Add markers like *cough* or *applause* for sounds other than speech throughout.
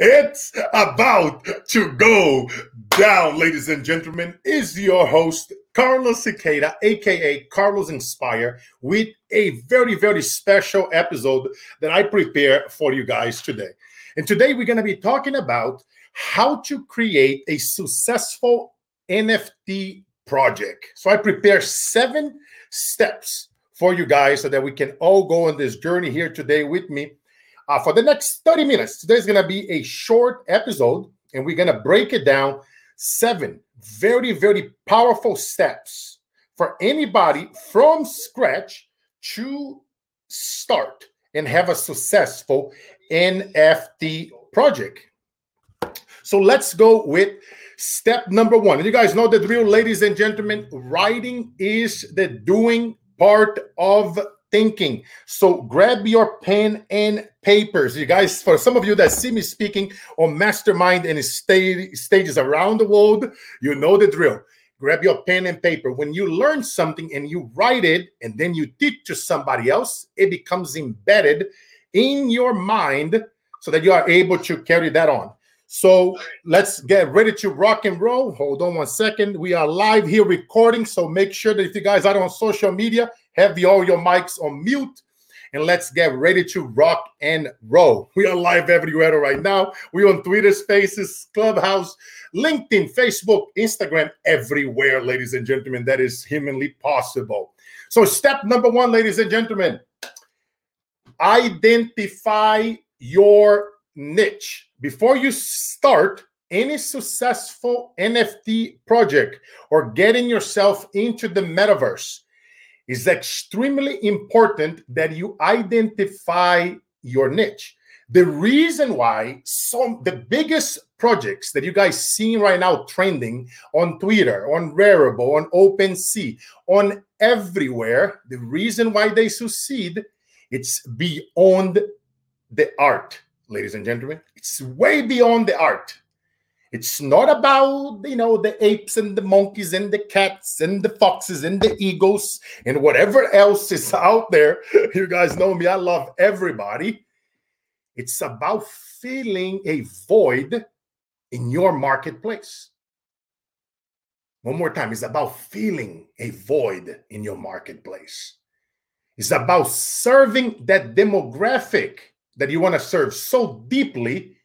It's about to go down, ladies and gentlemen. Is your host Carlos Cicada, aka Carlos Inspire, with a very, very special episode that I prepare for you guys today. And today we're going to be talking about how to create a successful NFT project. So I prepare seven steps for you guys so that we can all go on this journey here today with me uh, for the next 30 minutes. Today's going to be a short episode, and we're going to break it down seven very, very powerful steps for anybody from scratch to start and have a successful NFT project. So let's go with step number one. And you guys know the drill, ladies and gentlemen. Writing is the doing part of thinking. So grab your pen and papers. You guys, for some of you that see me speaking on mastermind and stage, stages around the world, you know the drill. Grab your pen and paper. When you learn something and you write it and then you teach to somebody else, it becomes embedded in your mind so that you are able to carry that on. So let's get ready to rock and roll. Hold on one second. We are live here recording. So make sure that if you guys are on social media, have the, all your mics on mute and let's get ready to rock and roll. We are live everywhere right now. We're on Twitter Spaces, Clubhouse, LinkedIn, Facebook, Instagram, everywhere, ladies and gentlemen. That is humanly possible. So, step number one, ladies and gentlemen, identify your niche. Before you start any successful NFT project or getting yourself into the metaverse, it's extremely important that you identify your niche. The reason why some the biggest projects that you guys seeing right now trending on Twitter, on Rarible, on OpenSea, on everywhere, the reason why they succeed, it's beyond the art, ladies and gentlemen. It's way beyond the art. It's not about, you know, the apes and the monkeys and the cats and the foxes and the eagles and whatever else is *laughs* out there. You guys know me, I love everybody. It's about filling a void in your marketplace. One more time, it's about filling a void in your marketplace. It's about serving that demographic that you want to serve so deeply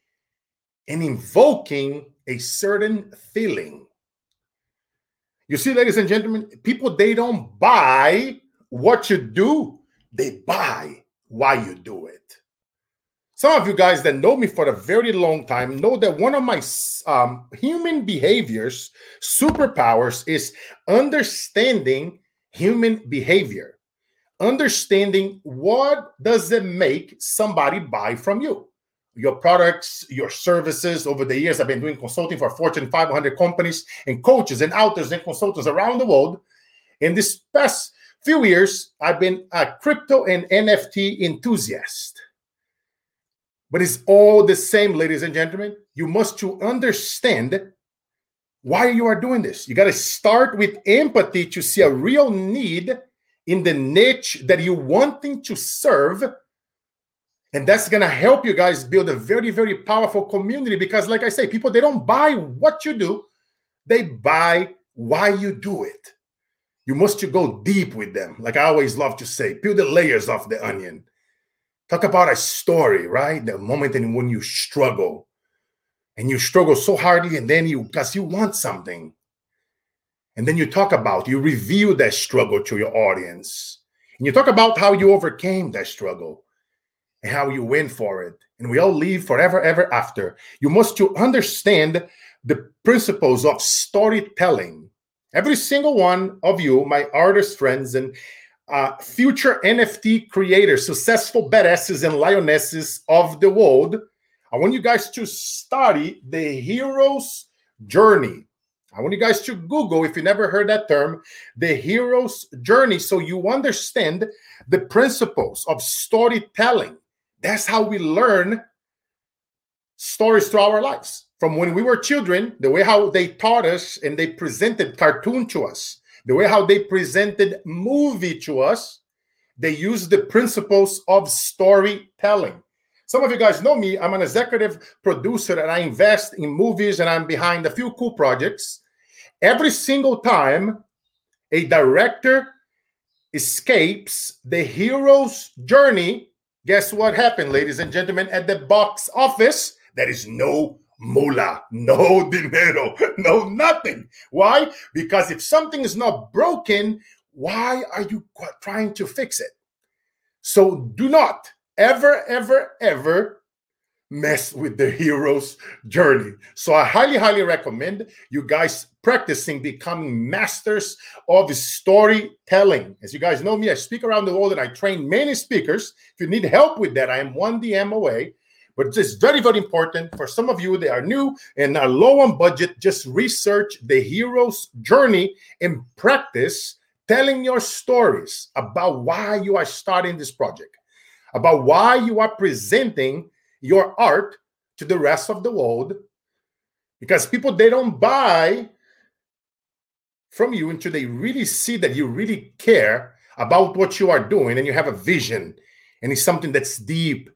and invoking a certain feeling. You see, ladies and gentlemen, people they don't buy what you do, they buy why you do it. Some of you guys that know me for a very long time know that one of my um, human behaviors, superpowers, is understanding human behavior, understanding what does it make somebody buy from you your products, your services. Over the years, I've been doing consulting for Fortune 500 companies and coaches and authors and consultants around the world. In this past few years, I've been a crypto and NFT enthusiast. But it's all the same, ladies and gentlemen. You must to understand why you are doing this. You got to start with empathy to see a real need in the niche that you're wanting to serve and that's going to help you guys build a very, very powerful community because, like I say, people, they don't buy what you do, they buy why you do it. You must go deep with them. Like I always love to say, peel the layers off the onion. Talk about a story, right? The moment in when you struggle and you struggle so hardly, and then you, because you want something. And then you talk about, you reveal that struggle to your audience. And you talk about how you overcame that struggle and how you win for it. And we all live forever, ever after. You must to understand the principles of storytelling. Every single one of you, my artist friends and uh, future NFT creators, successful badasses and lionesses of the world, I want you guys to study the hero's journey. I want you guys to Google, if you never heard that term, the hero's journey, so you understand the principles of storytelling. That's how we learn stories through our lives. From when we were children, the way how they taught us and they presented cartoon to us, the way how they presented movie to us, they use the principles of storytelling. Some of you guys know me. I'm an executive producer and I invest in movies and I'm behind a few cool projects. Every single time a director escapes the hero's journey, guess what happened, ladies and gentlemen, at the box office? There is no moolah, no *laughs* dinero, no nothing. Why? Because if something is not broken, why are you trying to fix it? So do not ever, ever, ever mess with the hero's journey. So I highly, highly recommend you guys practicing becoming masters of storytelling. As you guys know me, I speak around the world and I train many speakers. If you need help with that, I am one DM away. But it's very, very important for some of you that are new and are low on budget. Just research the hero's journey and practice telling your stories about why you are starting this project, about why you are presenting your art to the rest of the world. Because people, they don't buy from you until they really see that you really care about what you are doing and you have a vision and it's something that's deep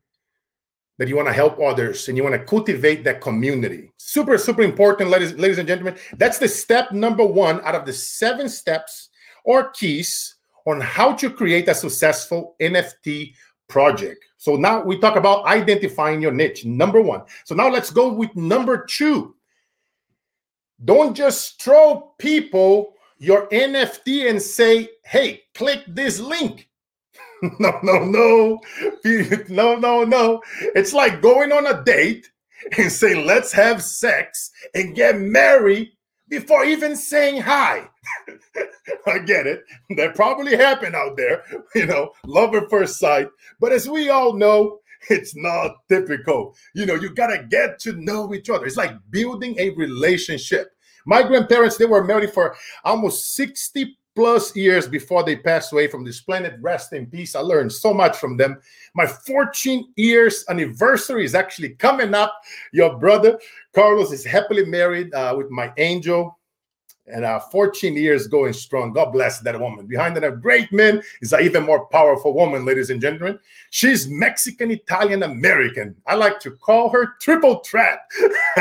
that you want to help others and you want to cultivate that community. Super, super important, ladies, ladies and gentlemen. That's the step number one out of the seven steps or keys on how to create a successful NFT project. So now we talk about identifying your niche, number one. So now let's go with number two. Don't just throw people your NFT and say, hey, click this link. *laughs* no, no, no. *laughs* No, no, no. It's like going on a date and say, let's have sex and get married before even saying hi. *laughs* I get it. That probably happened out there, you know, love at first sight. But as we all know, it's not typical. You know, you got to get to know each other. It's like building a relationship. My grandparents, they were married for almost 60 plus years before they passed away from this planet. Rest in peace. I learned so much from them. My 14 years anniversary is actually coming up. Your brother Carlos is happily married uh, with my angel and uh, 14 years going strong. God bless that woman. Behind that great man is an even more powerful woman, ladies and gentlemen. She's Mexican, Italian, American. I like to call her triple threat. *laughs*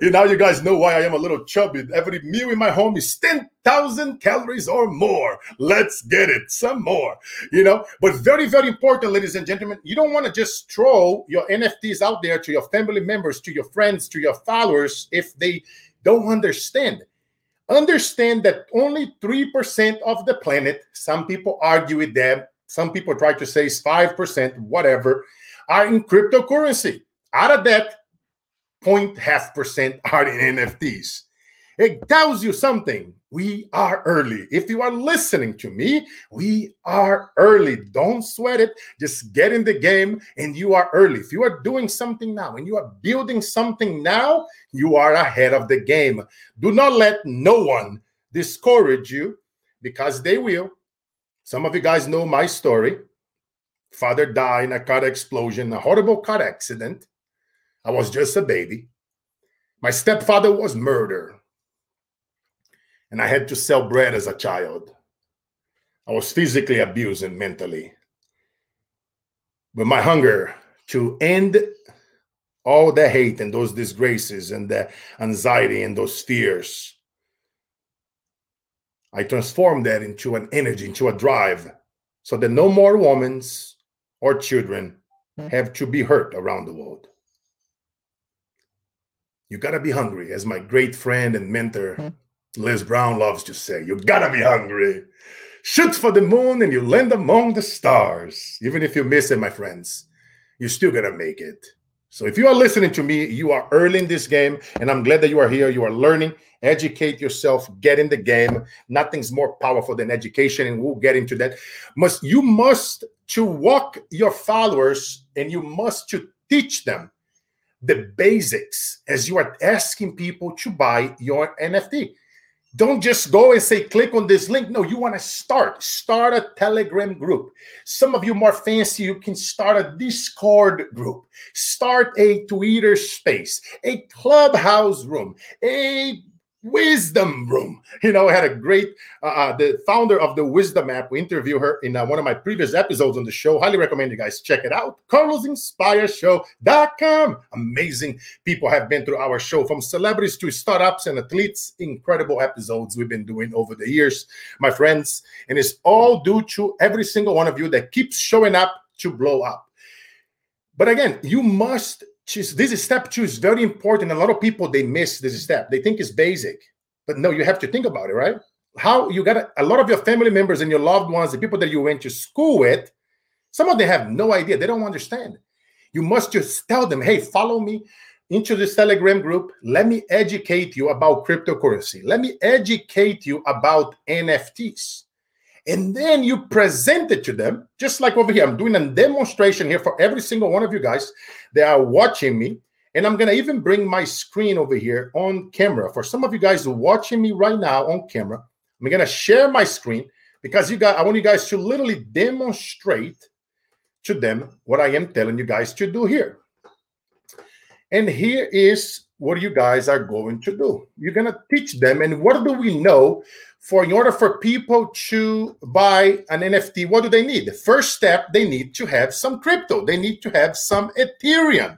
you now you guys know why I am a little chubby. Every meal in my home is 10,000 calories or more. Let's get it, some more, you know. But very, very important, ladies and gentlemen, you don't want to just throw your NFTs out there to your family members, to your friends, to your followers if they don't understand. Understand that only 3% of the planet, some people argue with that, some people try to say it's 5%, whatever, are in cryptocurrency. Out of that, 0.5 percent are in NFTs. It tells you something. We are early. If you are listening to me, we are early. Don't sweat it. Just get in the game and you are early. If you are doing something now and you are building something now, you are ahead of the game. Do not let no one discourage you because they will. Some of you guys know my story. Father died in a car explosion, a horrible car accident. I was just a baby. My stepfather was murdered and I had to sell bread as a child. I was physically abused and mentally. But my hunger to end all the hate and those disgraces and the anxiety and those fears, I transformed that into an energy, into a drive, so that no more women or children have to be hurt around the world. You gotta be hungry, as my great friend and mentor mm-hmm. Les Brown loves to say, you gotta be hungry. Shoot for the moon and you land among the stars. Even if you miss it, my friends, you're still gonna make it. So if you are listening to me, you are early in this game, and I'm glad that you are here. You are learning, educate yourself, get in the game. Nothing's more powerful than education, and we'll get into that. Must you must to walk your followers, and you must to teach them the basics as you are asking people to buy your NFT. Don't just go and say, click on this link. No, you want to start. Start a Telegram group. Some of you more fancy, you can start a Discord group, start a Twitter space, a clubhouse room, a wisdom room. You know, I had a great, uh, uh, the founder of the Wisdom app. We interviewed her in uh, one of my previous episodes on the show. Highly recommend you guys check it out. CarlosInspireShow.com. Amazing people have been through our show from celebrities to startups and athletes. Incredible episodes we've been doing over the years, my friends. And it's all due to every single one of you that keeps showing up to blow up. But again, you must this is step two is very important. A lot of people they miss this step. They think it's basic, but no, you have to think about it, right? How you got a, lot of your family members and your loved ones, the people that you went to school with, some of them have no idea. They don't understand. You must just tell them, hey, follow me into this Telegram group. Let me educate you about cryptocurrency. Let me educate you about NFTs and then you present it to them, just like over here. I'm doing a demonstration here for every single one of you guys that are watching me. And I'm going to even bring my screen over here on camera. For some of you guys watching me right now on camera, I'm going to share my screen because you guys, I want you guys to literally demonstrate to them what I am telling you guys to do here. And here is what you guys are going to do. You're going to teach them. And what do we know for in order for people to buy an NFT, what do they need? The first step, they need to have some crypto. They need to have some Ethereum.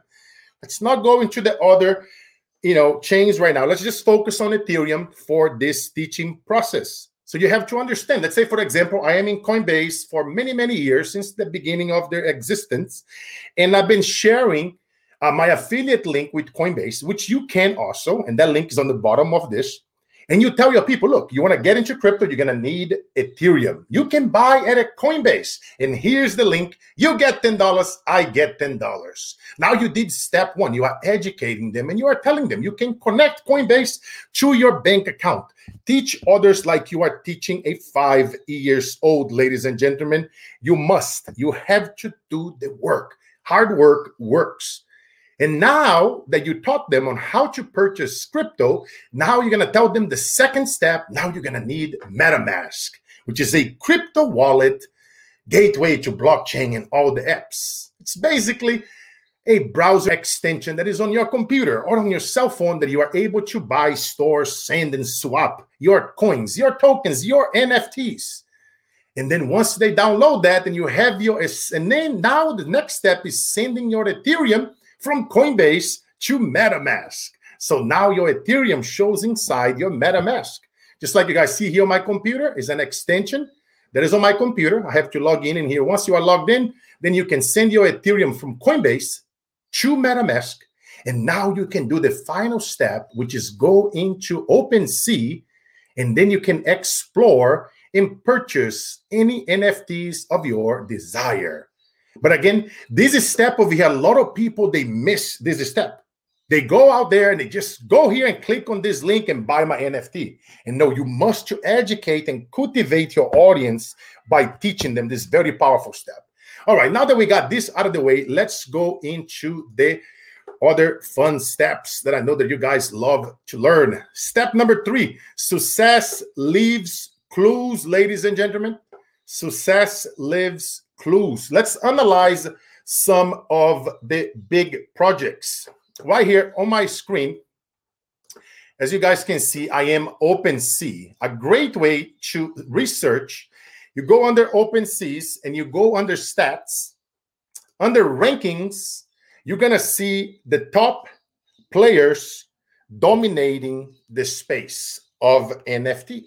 Let's not go into the other, you know, chains right now. Let's just focus on Ethereum for this teaching process. So you have to understand. Let's say, for example, I am in Coinbase for many, many years since the beginning of their existence, and I've been sharing uh, my affiliate link with Coinbase, which you can also, and that link is on the bottom of this and you tell your people, look, you want to get into crypto, you're going to need Ethereum. You can buy at a Coinbase. And here's the link. You get $10, I get $10. Now you did step one. You are educating them and you are telling them you can connect Coinbase to your bank account. Teach others like you are teaching a five years old, ladies and gentlemen. You must, you have to do the work. Hard work works. And now that you taught them on how to purchase crypto, now you're going to tell them the second step. Now you're going to need MetaMask, which is a crypto wallet gateway to blockchain and all the apps. It's basically a browser extension that is on your computer or on your cell phone that you are able to buy, store, send, and swap your coins, your tokens, your NFTs. And then once they download that and you have your, and then now the next step is sending your Ethereum from Coinbase to MetaMask. So now your Ethereum shows inside your MetaMask. Just like you guys see here on my computer is an extension that is on my computer. I have to log in in here. Once you are logged in, then you can send your Ethereum from Coinbase to MetaMask. And now you can do the final step, which is go into OpenSea, and then you can explore and purchase any NFTs of your desire. But again, this is step over here. A lot of people they miss this step. They go out there and they just go here and click on this link and buy my NFT. And no, you must to educate and cultivate your audience by teaching them this very powerful step. All right, now that we got this out of the way, let's go into the other fun steps that I know that you guys love to learn. Step number three success leaves clues, ladies and gentlemen. Success lives clues. Let's analyze some of the big projects. Right here on my screen, as you guys can see, I am OpenSea, a great way to research. You go under OpenSeas and you go under stats. Under rankings, you're going to see the top players dominating the space of NFT.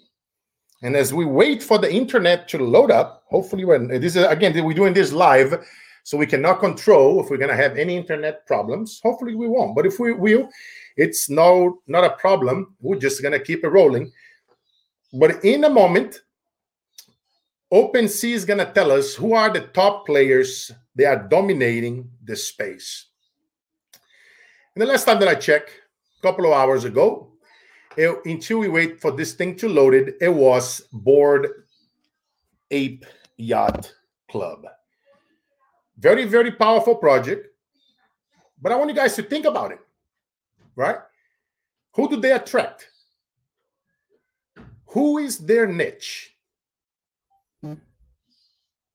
And as we wait for the internet to load up, hopefully, when uh, this is again, we're doing this live, so we cannot control if we're going to have any internet problems. Hopefully, we won't. But if we will, it's no not a problem. We're just going to keep it rolling. But in a moment, OpenSea is going to tell us who are the top players. They are dominating the space. And the last time that I checked, a couple of hours ago, it, until we wait for this thing to load it, it was Bored Ape Yacht Club. Very, very powerful project. But I want you guys to think about it, right? Who do they attract? Who is their niche?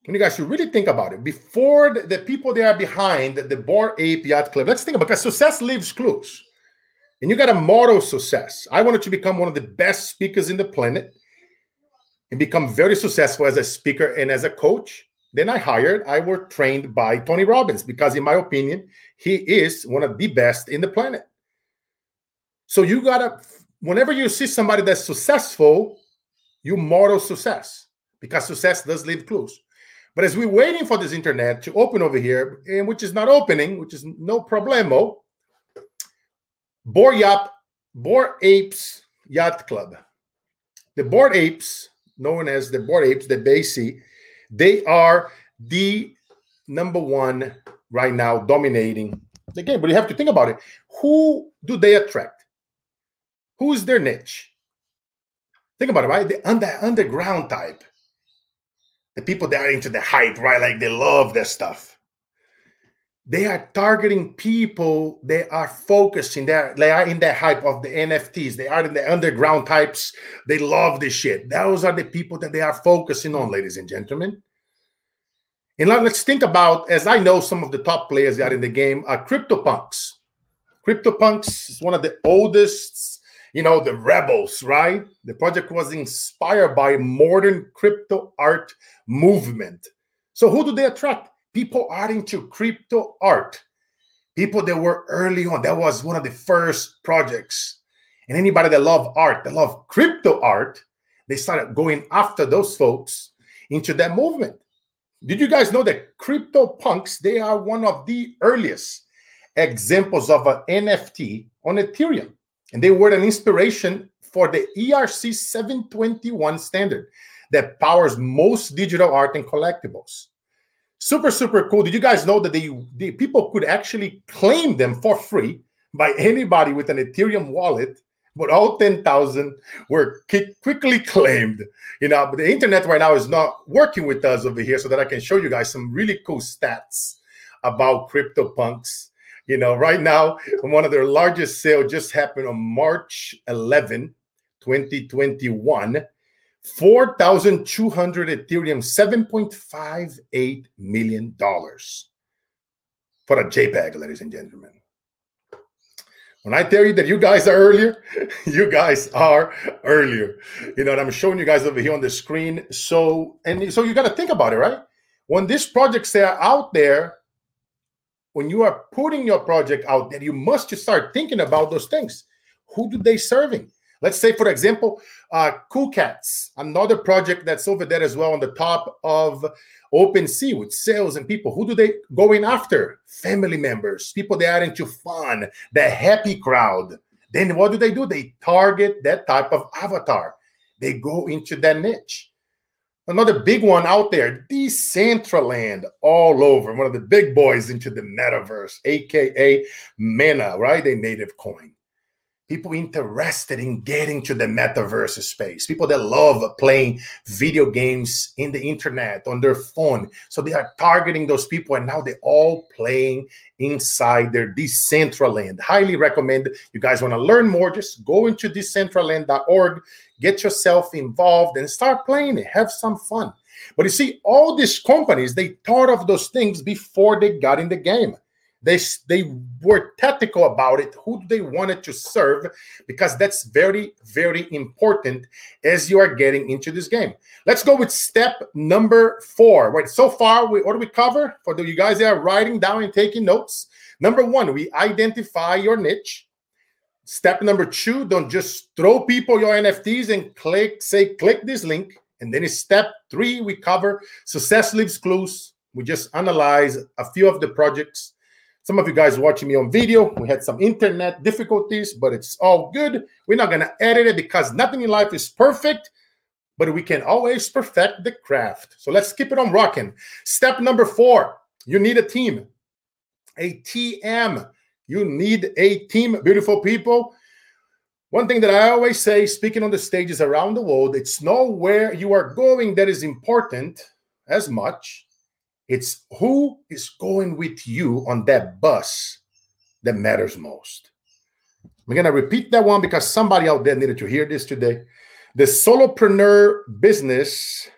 When you guys should really think about it before the, the people they are behind the Bored Ape Yacht Club. Let's think about because success leaves clues. and you got a model success. I wanted to become one of the best speakers in the planet and become very successful as a speaker and as a coach. Then I hired, I was trained by Tony Robbins because, in my opinion, he is one of the best in the planet. So you gotta, whenever you see somebody that's successful, you model success because success does leave clues. But as we're waiting for this internet to open over here, and which is not opening, which is no problemo, Bored yap Bored Apes Yacht Club. The Bored Apes, known as the Bored Apes, the BAC, they are the number one right now dominating the game. But you have to think about it. Who do they attract? Who is their niche? Think about it, right? The under, underground type. The people that are into the hype, right? Like they love their stuff. They are targeting people they are focusing there. They are in the hype of the NFTs. They are in the underground types. They love this shit. Those are the people that they are focusing on, ladies and gentlemen. And now let's think about, as I know some of the top players that are in the game are CryptoPunks. CryptoPunks is one of the oldest, you know, the rebels, right? The project was inspired by modern crypto art movement. So who do they attract? People are into crypto art. People that were early on. That was one of the first projects. And anybody that love art, that love crypto art, they started going after those folks into that movement. Did you guys know that CryptoPunks, they are one of the earliest examples of an NFT on Ethereum. And they were an inspiration for the ERC 721 standard that powers most digital art and collectibles. Super, super cool. Did you guys know that the, the people could actually claim them for free by anybody with an Ethereum wallet but all 10,000 were quickly claimed. You know, but the internet right now is not working with us over here so that I can show you guys some really cool stats about CryptoPunks. You know, right now, one of their largest sale just happened on March 11, 2021. 4,200 Ethereum, $7.58 million for a JPEG, ladies and gentlemen. When I tell you that you guys are earlier, *laughs* you guys are earlier. You know, and I'm showing you guys over here on the screen. So, and so you got to think about it, right? When these projects are out there, when you are putting your project out there, you must start thinking about those things. Who do they serving? Let's say, for example, uh, Cool Cats, another project that's over there as well on the top of OpenSea with sales and people. Who do they go in after? Family members, people that are into fun, the happy crowd. Then what do they do? They target that type of avatar. They go into that niche. Another big one out there, Decentraland, all over. One of the big boys into the metaverse, aka Mana, right? A native coin people interested in getting to the metaverse space, people that love playing video games in the internet on their phone. So they are targeting those people, and now they're all playing inside their Decentraland. Highly recommend you guys want to learn more, just go into decentraland.org, get yourself involved, and start playing it. Have some fun. But you see, all these companies, they thought of those things before they got in the game. They, they were tactical about it, who they wanted to serve, because that's very, very important as you are getting into this game. Let's go with step number four. Right, so far, we, what do we cover? For the, you guys that are writing down and taking notes, number one, we identify your niche. Step number two, don't just throw people your NFTs and click, say, click this link. And then step three, we cover success leaves clues. We just analyze a few of the projects some of you guys watching me on video, we had some internet difficulties, but it's all good. We're not going to edit it because nothing in life is perfect, but we can always perfect the craft. So let's keep it on rocking. Step number four you need a team, a TM. You need a team, beautiful people. One thing that I always say, speaking on the stages around the world, it's not where you are going that is important as much it's who is going with you on that bus that matters most. I'm going to repeat that one because somebody out there needed to hear this today. The solopreneur business,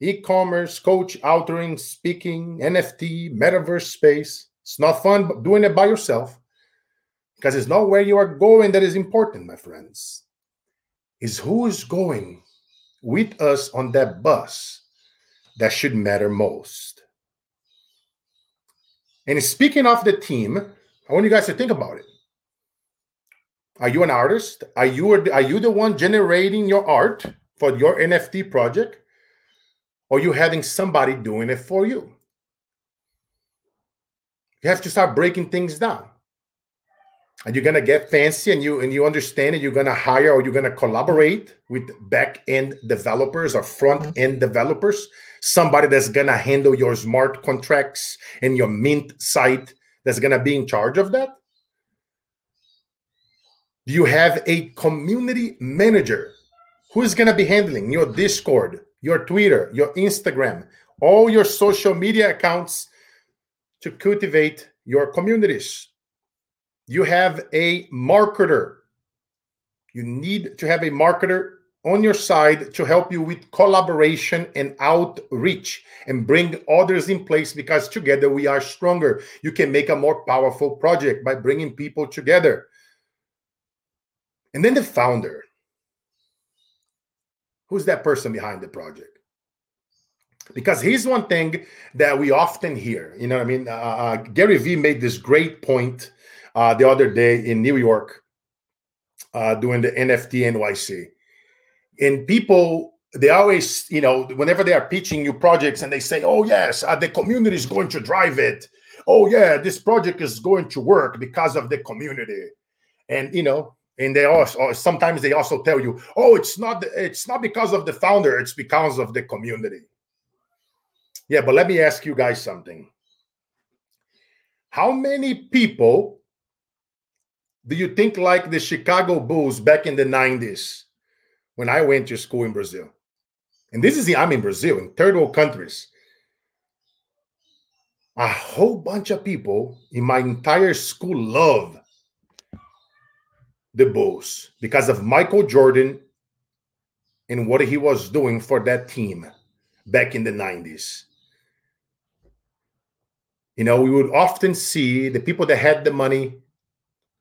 e commerce, coach, authoring, speaking, NFT, metaverse space. It's not fun doing it by yourself. because it's not where you are going that is important, my friends. Is who is going with us on that bus that should matter most. And speaking of the team, I want you guys to think about it. Are you an artist? Are you are you the one generating your art for your NFT project? Or you having somebody doing it for you? You have to start breaking things down. Are you're gonna get fancy and you and you understand it? You're gonna hire or you're gonna collaborate with back end developers or front end developers, somebody that's gonna handle your smart contracts and your mint site that's gonna be in charge of that. Do you have a community manager who is gonna be handling your Discord, your Twitter, your Instagram, all your social media accounts to cultivate your communities? You have a marketer. You need to have a marketer on your side to help you with collaboration and outreach and bring others in place because together we are stronger. You can make a more powerful project by bringing people together. And then the founder. Who's that person behind the project? Because here's one thing that we often hear. You know, I mean, uh, uh Gary Vee made this great point uh, the other day in New York uh, doing the NFT NYC. And people, they always, you know, whenever they are pitching new projects and they say, oh, yes, uh, the community is going to drive it. Oh, yeah, this project is going to work because of the community. And, you know, and they also sometimes they also tell you, oh, it's not it's not because of the founder, it's because of the community. Yeah, but let me ask you guys something. How many people do you think like the Chicago Bulls back in the 90s when I went to school in Brazil? And this is the I'm in Brazil, in third world countries. A whole bunch of people in my entire school love the Bulls because of Michael Jordan and what he was doing for that team back in the 90s. You know, we would often see the people that had the money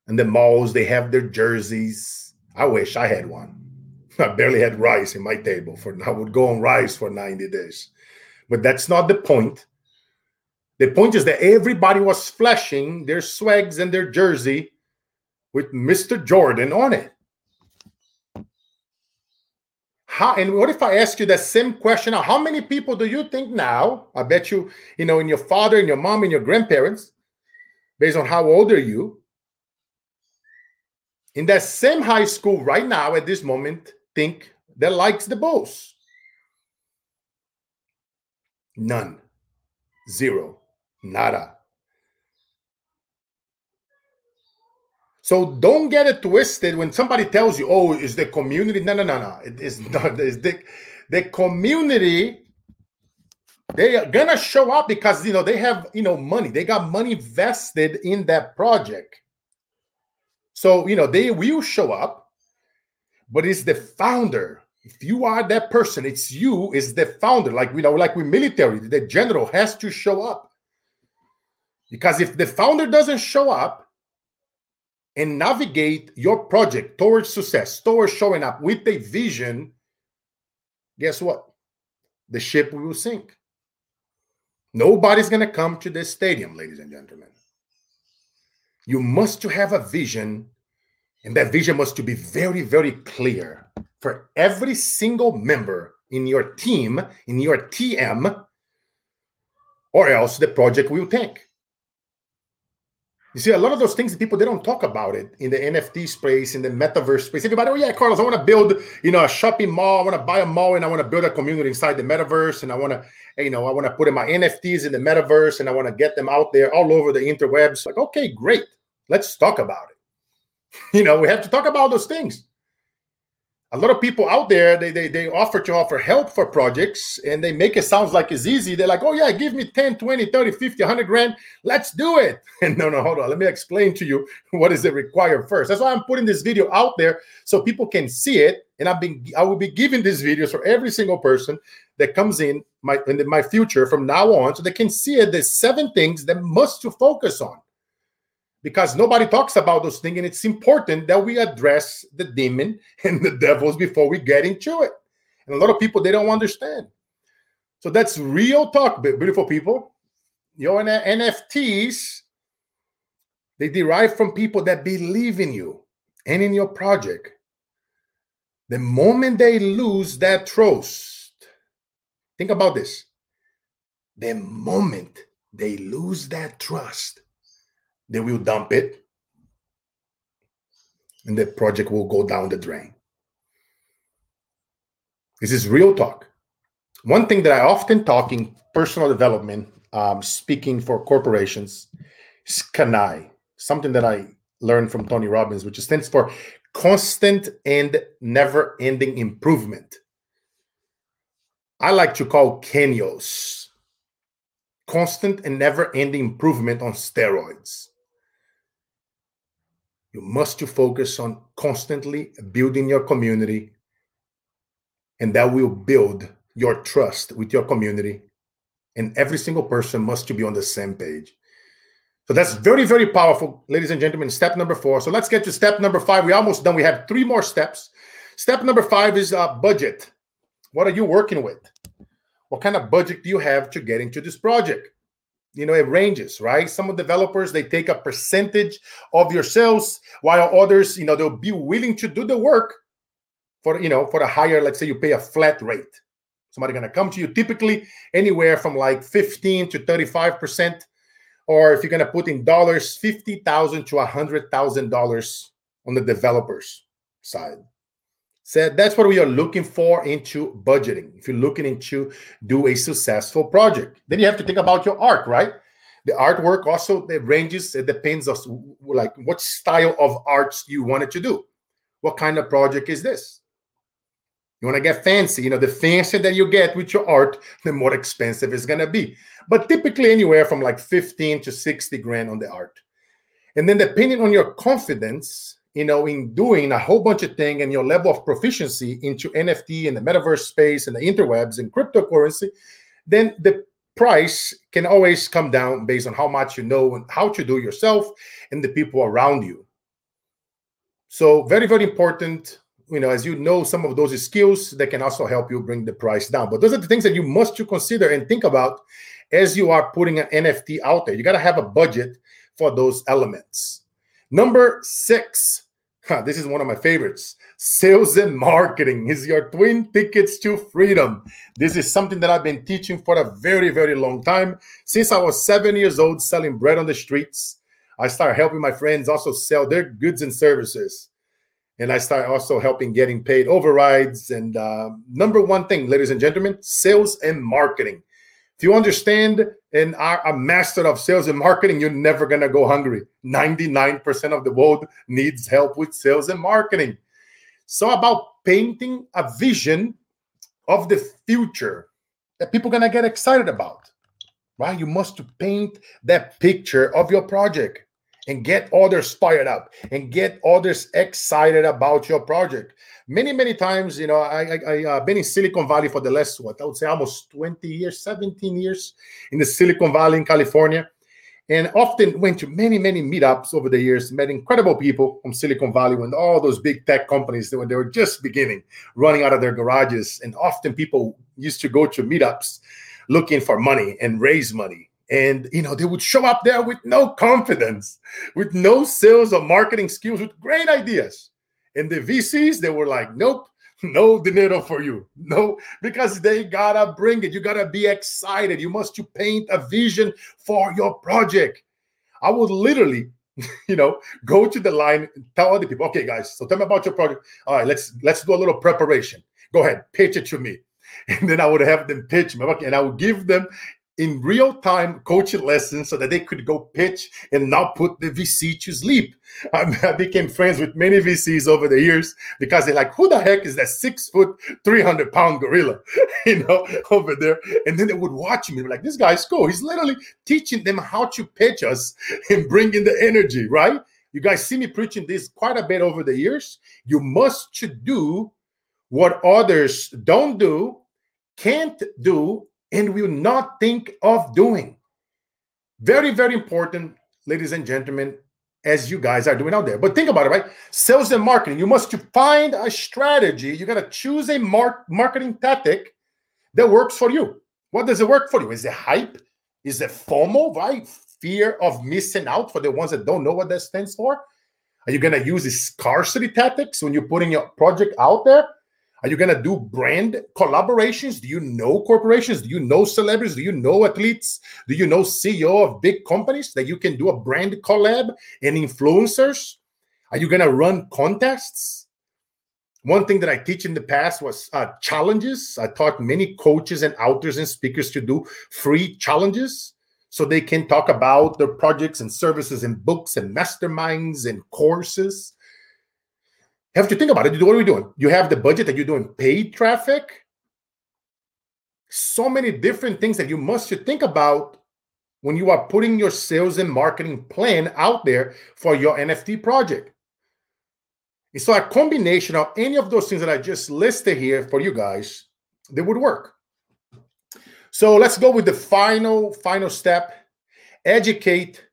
and the malls they have their jerseys. I wish I had one. *laughs* I barely had rice in my table for I would go on rice for 90 days. But that's not the point. The point is that everybody was flashing their swags and their jersey with Mr. Jordan on it. How, and what if I ask you the same question? How many people do you think now? I bet you, you know, in your father and your mom and your grandparents, based on how old are you, in that same high school right now at this moment think that likes the Bulls? None. Zero. Nada. So don't get it twisted when somebody tells you, "Oh, is the community?" No, no, no, no. It is *laughs* not. It's the the community. They are gonna show up because you know they have you know money. They got money vested in that project. So, you know, they will show up, but it's the founder. If you are that person, it's you, is the founder. Like we know, like we military, the general has to show up. Because if the founder doesn't show up and navigate your project towards success, towards showing up with a vision, guess what? The ship will sink. Nobody's going to come to this stadium, ladies and gentlemen. You must to have a vision, and that vision must to be very, very clear for every single member in your team, in your TM, or else the project will tank. You see, a lot of those things people they don't talk about it in the NFT space, in the metaverse space. Everybody, oh yeah, Carlos, I want to build, you know, a shopping mall. I want to buy a mall, and I want to build a community inside the metaverse, and I want to, you know, I want to put in my NFTs in the metaverse, and I want to get them out there all over the interwebs. Like, okay, great. Let's talk about it. *laughs* You know, we have to talk about those things. A lot of people out there, they, they, they offer to offer help for projects and they make it sounds like it's easy. They're like, oh, yeah, give me 10, 20, 30, 50, 100 grand. Let's do it. *laughs* And no, no, hold on. Let me explain to you *laughs* what is it required first. That's why I'm putting this video out there so people can see it. And I've been, I will be giving these videos for every single person that comes in my in my future from now on so they can see it. There's seven things that must to focus on because nobody talks about those things. And it's important that we address the demon *laughs* and the devils before we get into it. And a lot of people, they don't understand. So that's real talk, beautiful people. Your NFTs, they derive from people that believe in you and in your project. The moment they lose that trust, think about this. The moment they lose that trust, they will dump it and the project will go down the drain. This is real talk. One thing that I often talk in personal development, um, speaking for corporations, is CANI, something that I learned from Tony Robbins, which stands for constant and never ending improvement. I like to call Kenios constant and never ending improvement on steroids. You must to focus on constantly building your community, and that will build your trust with your community. And every single person must be on the same page. So that's very, very powerful, ladies and gentlemen. Step number four. So let's get to step number five. We're almost done. We have three more steps. Step number five is uh, budget. What are you working with? What kind of budget do you have to get into this project? You know, it ranges, right? Some of developers they take a percentage of your sales, while others, you know, they'll be willing to do the work for you know for a higher. Let's say you pay a flat rate. Somebody gonna come to you typically anywhere from like 15 to 35 percent or if you're going to put in dollars, fifty thousand to a hundred thousand dollars on the developers side. So that's what we are looking for into budgeting. If you're looking into do a successful project, then you have to think about your art, right? The artwork also the ranges. It depends on like what style of arts you wanted to do. What kind of project is this? You want to get fancy. You know, the fancier that you get with your art, the more expensive it's going to be. But typically anywhere from like 15 to 60 grand on the art. And then depending on your confidence, you know, in doing a whole bunch of things and your level of proficiency into NFT and the metaverse space and the interwebs and cryptocurrency, then the price can always come down based on how much you know and how to do yourself and the people around you. So very, very important you know, as you know, some of those skills that can also help you bring the price down. But those are the things that you must to consider and think about as you are putting an NFT out there. You got to have a budget for those elements. Number six, this is one of my favorites. Sales and marketing is your twin tickets to freedom. This is something that I've been teaching for a very, very long time. Since I was seven years old, selling bread on the streets, I started helping my friends also sell their goods and services and I start also helping getting paid overrides. And uh, number one thing, ladies and gentlemen, sales and marketing. If you understand and are a master of sales and marketing, you're never gonna go hungry. 99% of the world needs help with sales and marketing. So about painting a vision of the future that people gonna get excited about, right? You must paint that picture of your project and get others fired up and get others excited about your project. Many, many times, you know, I, I, I uh, been in Silicon Valley for the last, what I would say almost 20 years, 17 years in the Silicon Valley in California. And often went to many, many meetups over the years, met incredible people from Silicon Valley when all those big tech companies, when they were just beginning, running out of their garages. And often people used to go to meetups looking for money and raise money and you know they would show up there with no confidence with no sales or marketing skills with great ideas and the vcs they were like nope no dinero for you. No because they gotta bring it. You gotta be excited. You must to paint a vision for your project. I would literally *laughs* you know go to the line and tell other people okay guys so tell me about your project. All right let's let's do a little preparation. Go ahead pitch it to me. *laughs* And then I would have them pitch me, okay, and I would give them in real time coaching lessons so that they could go pitch and not put the VC to sleep. *laughs* I became friends with many VCs over the years because they're like, who the heck is that six foot, 300 pound gorilla, *laughs* you know, *laughs* over there? And then they would watch me like, this guy's cool. He's literally teaching them how to pitch us and bring in the energy, right? You guys see me preaching this quite a bit over the years. You must do what others don't do, can't do, and will not think of doing. Very, very important, ladies and gentlemen. as you guys are doing out there. But think about it, right? Sales and marketing. You must find a strategy. You got to choose a mar- marketing tactic that works for you. What does it work for you? Is it hype? Is it FOMO, right? Fear of missing out for the ones that don't know what that stands for? Are you going to use the scarcity tactics when you're putting your project out there? Are you going to do brand collaborations? Do you know corporations? Do you know celebrities? Do you know athletes? Do you know CEO of big companies that you can do a brand collab and influencers? Are you going to run contests? One thing that I teach in the past was uh, challenges. I taught many coaches and authors and speakers to do free challenges so they can talk about their projects and services and books and masterminds and courses have to think about it. What are we doing? You have the budget that you're doing paid traffic. So many different things that you must think about when you are putting your sales and marketing plan out there for your NFT project. And so a combination of any of those things that I just listed here for you guys, they would work. So let's go with the final, final step. Educate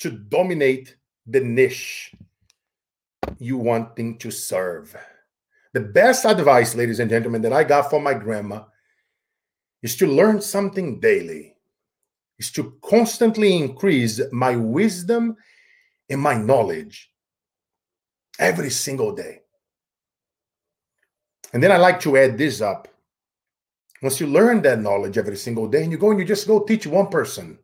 to dominate the niche you wanting to serve. The best advice, ladies and gentlemen, that I got from my grandma is to learn something daily, is to constantly increase my wisdom and my knowledge every single day. And then I like to add this up. Once you learn that knowledge every single day and you go and you just go teach one person,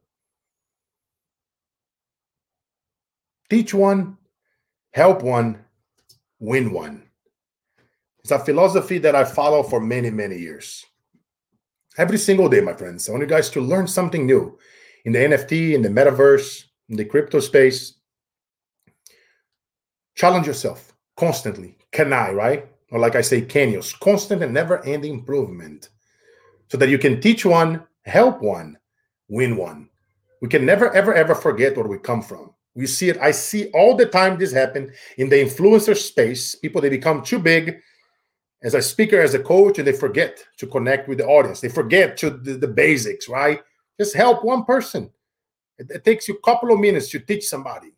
teach one, help one, win one. It's a philosophy that I follow for many, many years. Every single day, my friends, I want you guys to learn something new in the NFT, in the metaverse, in the crypto space. Challenge yourself constantly. Can I, right? Or like I say, canios, constant and never ending improvement so that you can teach one, help one, win one. We can never, ever, ever forget where we come from. We see it. I see all the time this happen in the influencer space. People they become too big as a speaker, as a coach, and they forget to connect with the audience. They forget to the, the basics, right? Just help one person. It, it, takes you a couple of minutes to teach somebody.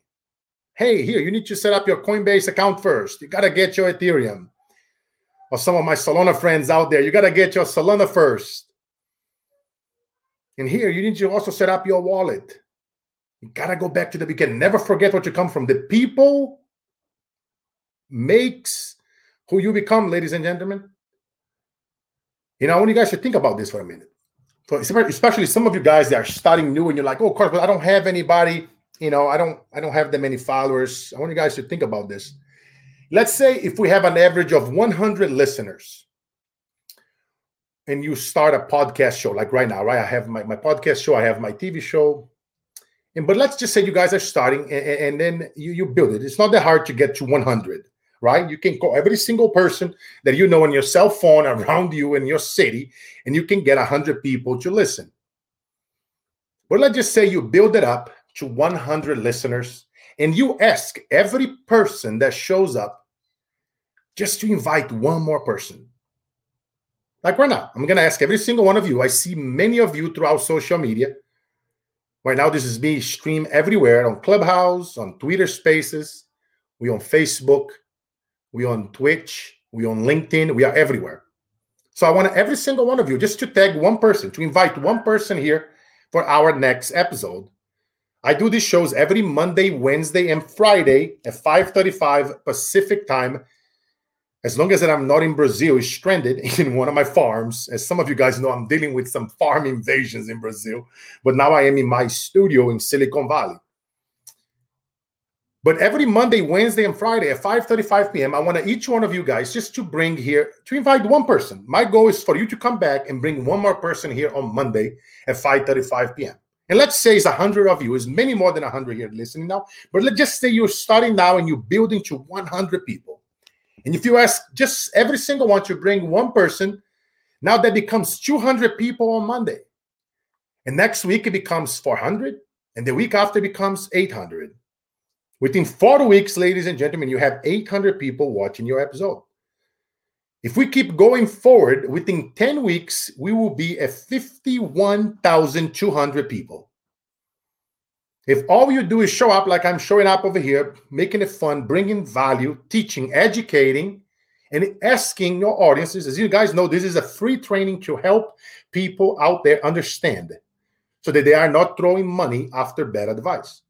Hey, here, you need to set up your Coinbase account first. You gotta get your Ethereum. Or some of my Solana friends out there, you gotta get your Solana first. And here, you need to also set up your wallet. You gotta go back to the beginning. Never forget what you come from. The people makes who you become, ladies and gentlemen. You know, I want you guys to think about this for a minute. So especially some of you guys that are starting new and you're like, oh, of course, but I don't have anybody, you know, I don't, I don't have that many followers. I want you guys to think about this. Let's say if we have an average of 100 listeners and you start a podcast show like right now, right? I have my, my podcast show, I have my TV show, and but let's just say you guys are starting and, and then you, you build it. It's not that hard to get to 100, right? You can call every single person that you know on your cell phone around you in your city, and you can get 100 people to listen. But let's just say you build it up to 100 listeners and you ask every person that shows up just to invite one more person. Like right now, I'm going to ask every single one of you. I see many of you throughout social media Right now, this is me stream everywhere on Clubhouse, on Twitter Spaces, we on Facebook, we on Twitch, we on LinkedIn, we are everywhere. So I want every single one of you just to tag one person, to invite one person here for our next episode. I do these shows every Monday, Wednesday, and Friday at 5:35 Pacific time as long as I'm not in Brazil, is stranded *laughs* in one of my farms. As some of you guys know, I'm dealing with some farm *laughs* invasions in Brazil, but now I am in my studio in Silicon Valley. But every Monday, Wednesday, and Friday at 5:35 p.m., I want each one of you guys just to bring here to invite one person. My goal is for you to come back and bring one more person here on Monday at 5:35 p.m. And let's say it's a 100 of you, it's many more than 100 here listening now. But let's just say you're starting now and you're building to 100 people. And if you ask just every single one to bring one person, now that becomes 200 people on Monday. And next week it becomes 400. And the week after becomes 800. Within four weeks, ladies and gentlemen, you have 800 people watching your episode. If we keep going forward, within 10 weeks, we will be at 51,200 people. If all you do is show up like I'm showing up over here, making it fun, bringing value, teaching, educating, and asking your audiences, as you guys know, this is a free training to help people out there understand so that they are not throwing money after bad advice.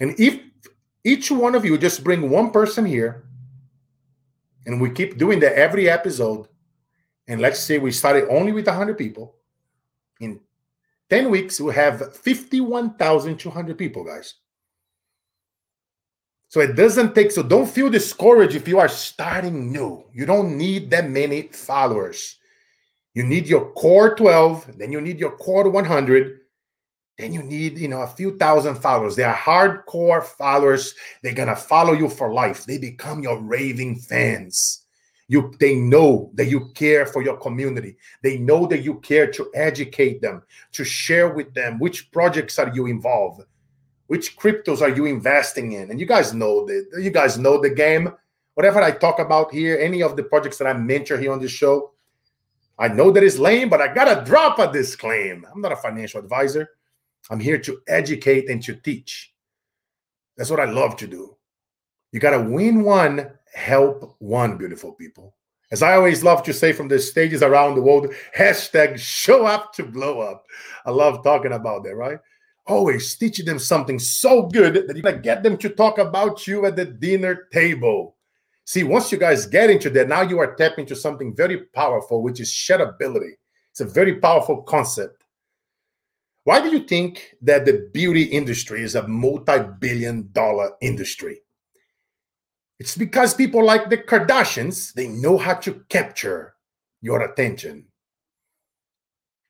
And if each one of you just bring one person here, and we keep doing that every episode, and let's say we started only with 100 people, in 10 weeks, we'll have 51,200 people, guys. So it doesn't take, so don't feel discouraged if you are starting new. You don't need that many followers. You need your core 12, then you need your core 100, then you need, you know, a few thousand followers. They are hardcore followers. They're gonna follow you for life. They become your raving fans. You, they know that you care for your community. They know that you care to educate them, to share with them which projects are you involved, which cryptos are you investing in, and you guys know that you guys know the game. Whatever I talk about here, any of the projects that I mention here on this show, I know that it's lame, but I gotta drop a disclaimer. I'm not a financial advisor. I'm here to educate and to teach. That's what I love to do. You gotta win one help one, beautiful people. As I always love to say from the stages around the world, hashtag show up to blow up. I love talking about that, right? Always teaching them something so good that you can get them to talk about you at the dinner table. See, once you guys get into that, now you are tapping into something very powerful, which is shareability. It's a very powerful concept. Why do you think that the beauty industry is a multi billion dollar industry? It's because people like the Kardashians, they know how to capture your attention.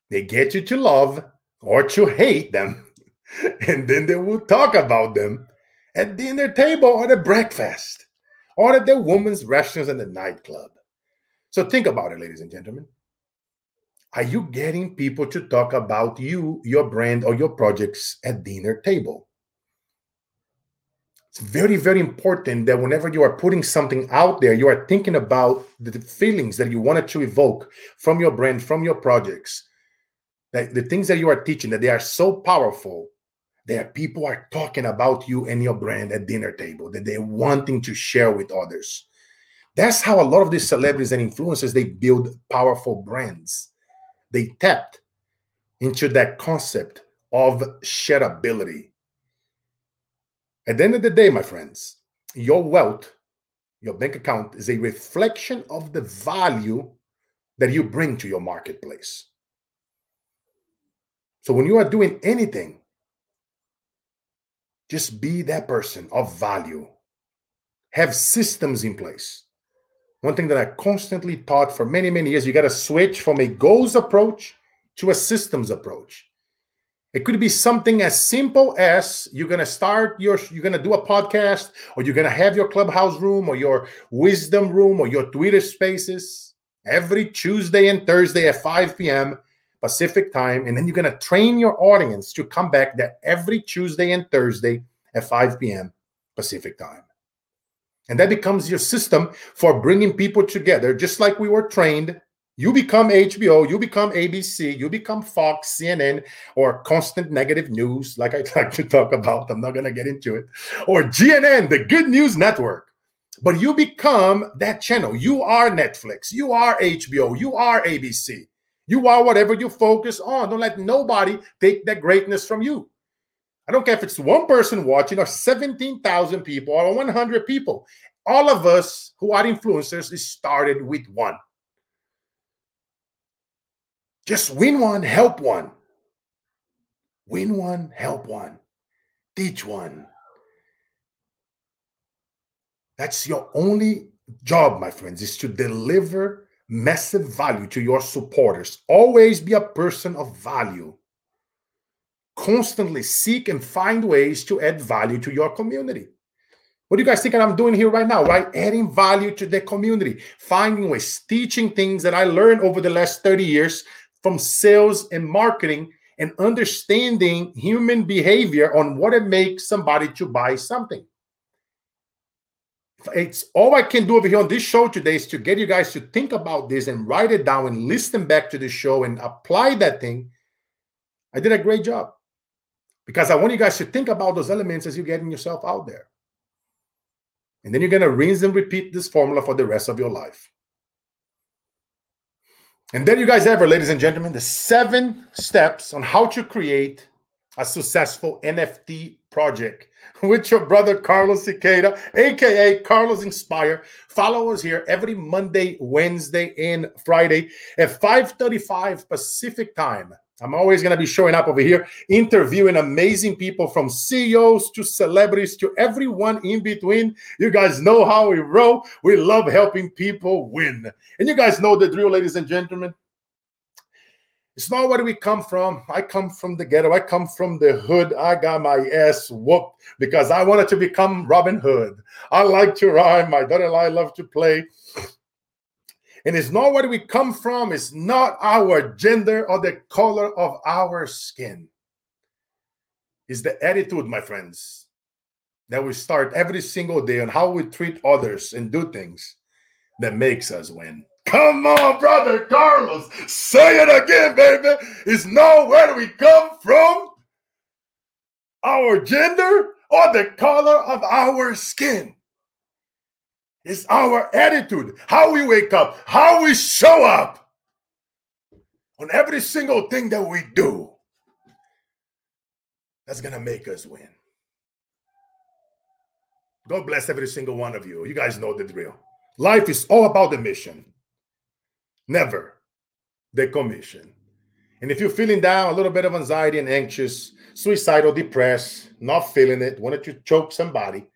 They get you to love or to hate them, *laughs* and then they will talk about them at dinner table or the breakfast or at the women's restaurants and the nightclub. So think about it, ladies and gentlemen. Are you getting people to talk about you, your brand, or your projects at dinner table? It's very very important that whenever you are putting something out there you are thinking about the feelings that you wanted to evoke from your brand from your projects. That the things that you are teaching that they are so powerful that people are talking about you and your brand at dinner table that they're wanting to share with others. That's how a lot of these celebrities and influencers they build powerful brands. They tapped into that concept of shareability at the end of the day, my friends, your wealth, your bank account is a reflection of the value that you bring to your marketplace. So when you are doing anything, just be that person of value. Have systems in place. One thing that I constantly taught for many, many years, you got to switch from a goals approach to a systems approach. It could be something as simple as you're going to start your, you're going to do a podcast, or you're going to have your clubhouse room, or your wisdom room, or your Twitter spaces every Tuesday and Thursday at 5 p.m. Pacific time. And then you're going to train your audience to come back there every Tuesday and Thursday at 5 p.m. Pacific time. And that becomes your system for bringing people together, just like we were trained you become HBO, you become ABC, you become Fox, CNN, or constant negative news, like I *laughs* like to talk about. I'm not going to get into it. Or GNN, the Good News Network. But you become that channel. You are Netflix. You are HBO. You are ABC. You are whatever you focus on. Don't let nobody take that greatness from you. I don't care if it's one person watching or 17,000 people or 100 people. All of us who are influencers is started with one. Just win one, help one. Win one, help one. Teach one. That's your only job, my friends, is to deliver massive value to your supporters. Always be a person of value. Constantly seek and find ways to add value to your community. What do you guys think I'm doing here right now? Right? Adding value to the community, finding ways, teaching things that I learned over the last 30 years from sales and marketing and understanding human behavior on what it makes somebody to buy something. It's all I can do over here on this show today is to get you guys to think about this and write it down and listen back to the show and apply that thing. I did a great job because I want you guys to think about those elements as you're getting yourself out there. And then you're going to rinse and repeat this formula for the rest of your life. And there you guys have ladies and gentlemen, the seven steps on how to create a successful NFT project *laughs* with your brother Carlos Cicada, aka Carlos Inspire. Follow us here every Monday, Wednesday, and Friday at 5:35 Pacific time. I'm always going to be showing up over here, interviewing amazing people from CEOs to celebrities to everyone in between. You guys know how we roll. We love helping people win. And you guys know the drill, ladies and gentlemen. It's not where we come from. I come from the ghetto. I come from the hood. I got my ass whooped because I wanted to become Robin Hood. I like to rhyme. My daughter and I love to play. And it's not where we come from, it's not our gender or the color of our skin. It's the attitude, my friends, that we start every single day on how we treat others and do things that makes us win. Come on, brother Carlos. Say it again, baby. It's not where we come from, our gender, or the color of our skin. It's our attitude, how we wake up, how we show up on every single thing that we do. That's going to make us win. God bless every single one of you. You guys know the drill. Life is all about the mission, never the commission. And if you're feeling down, a little bit of anxiety and anxious, suicidal, depressed, not feeling it, wanted to choke somebody,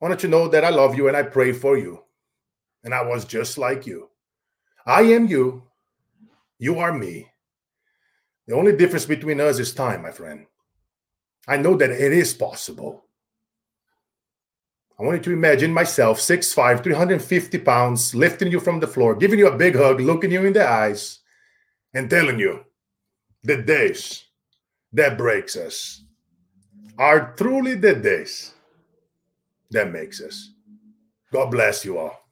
wanted to know that I love you and I pray for you. And I was just like you. I am you. You are me. The only difference between us is time, my friend. I know that it is possible. I want you to imagine myself, 6'5, 350 pounds, lifting you from the floor, giving you a big hug, looking you in the eyes, and telling you the days that breaks us are truly the days that makes us. God bless you all.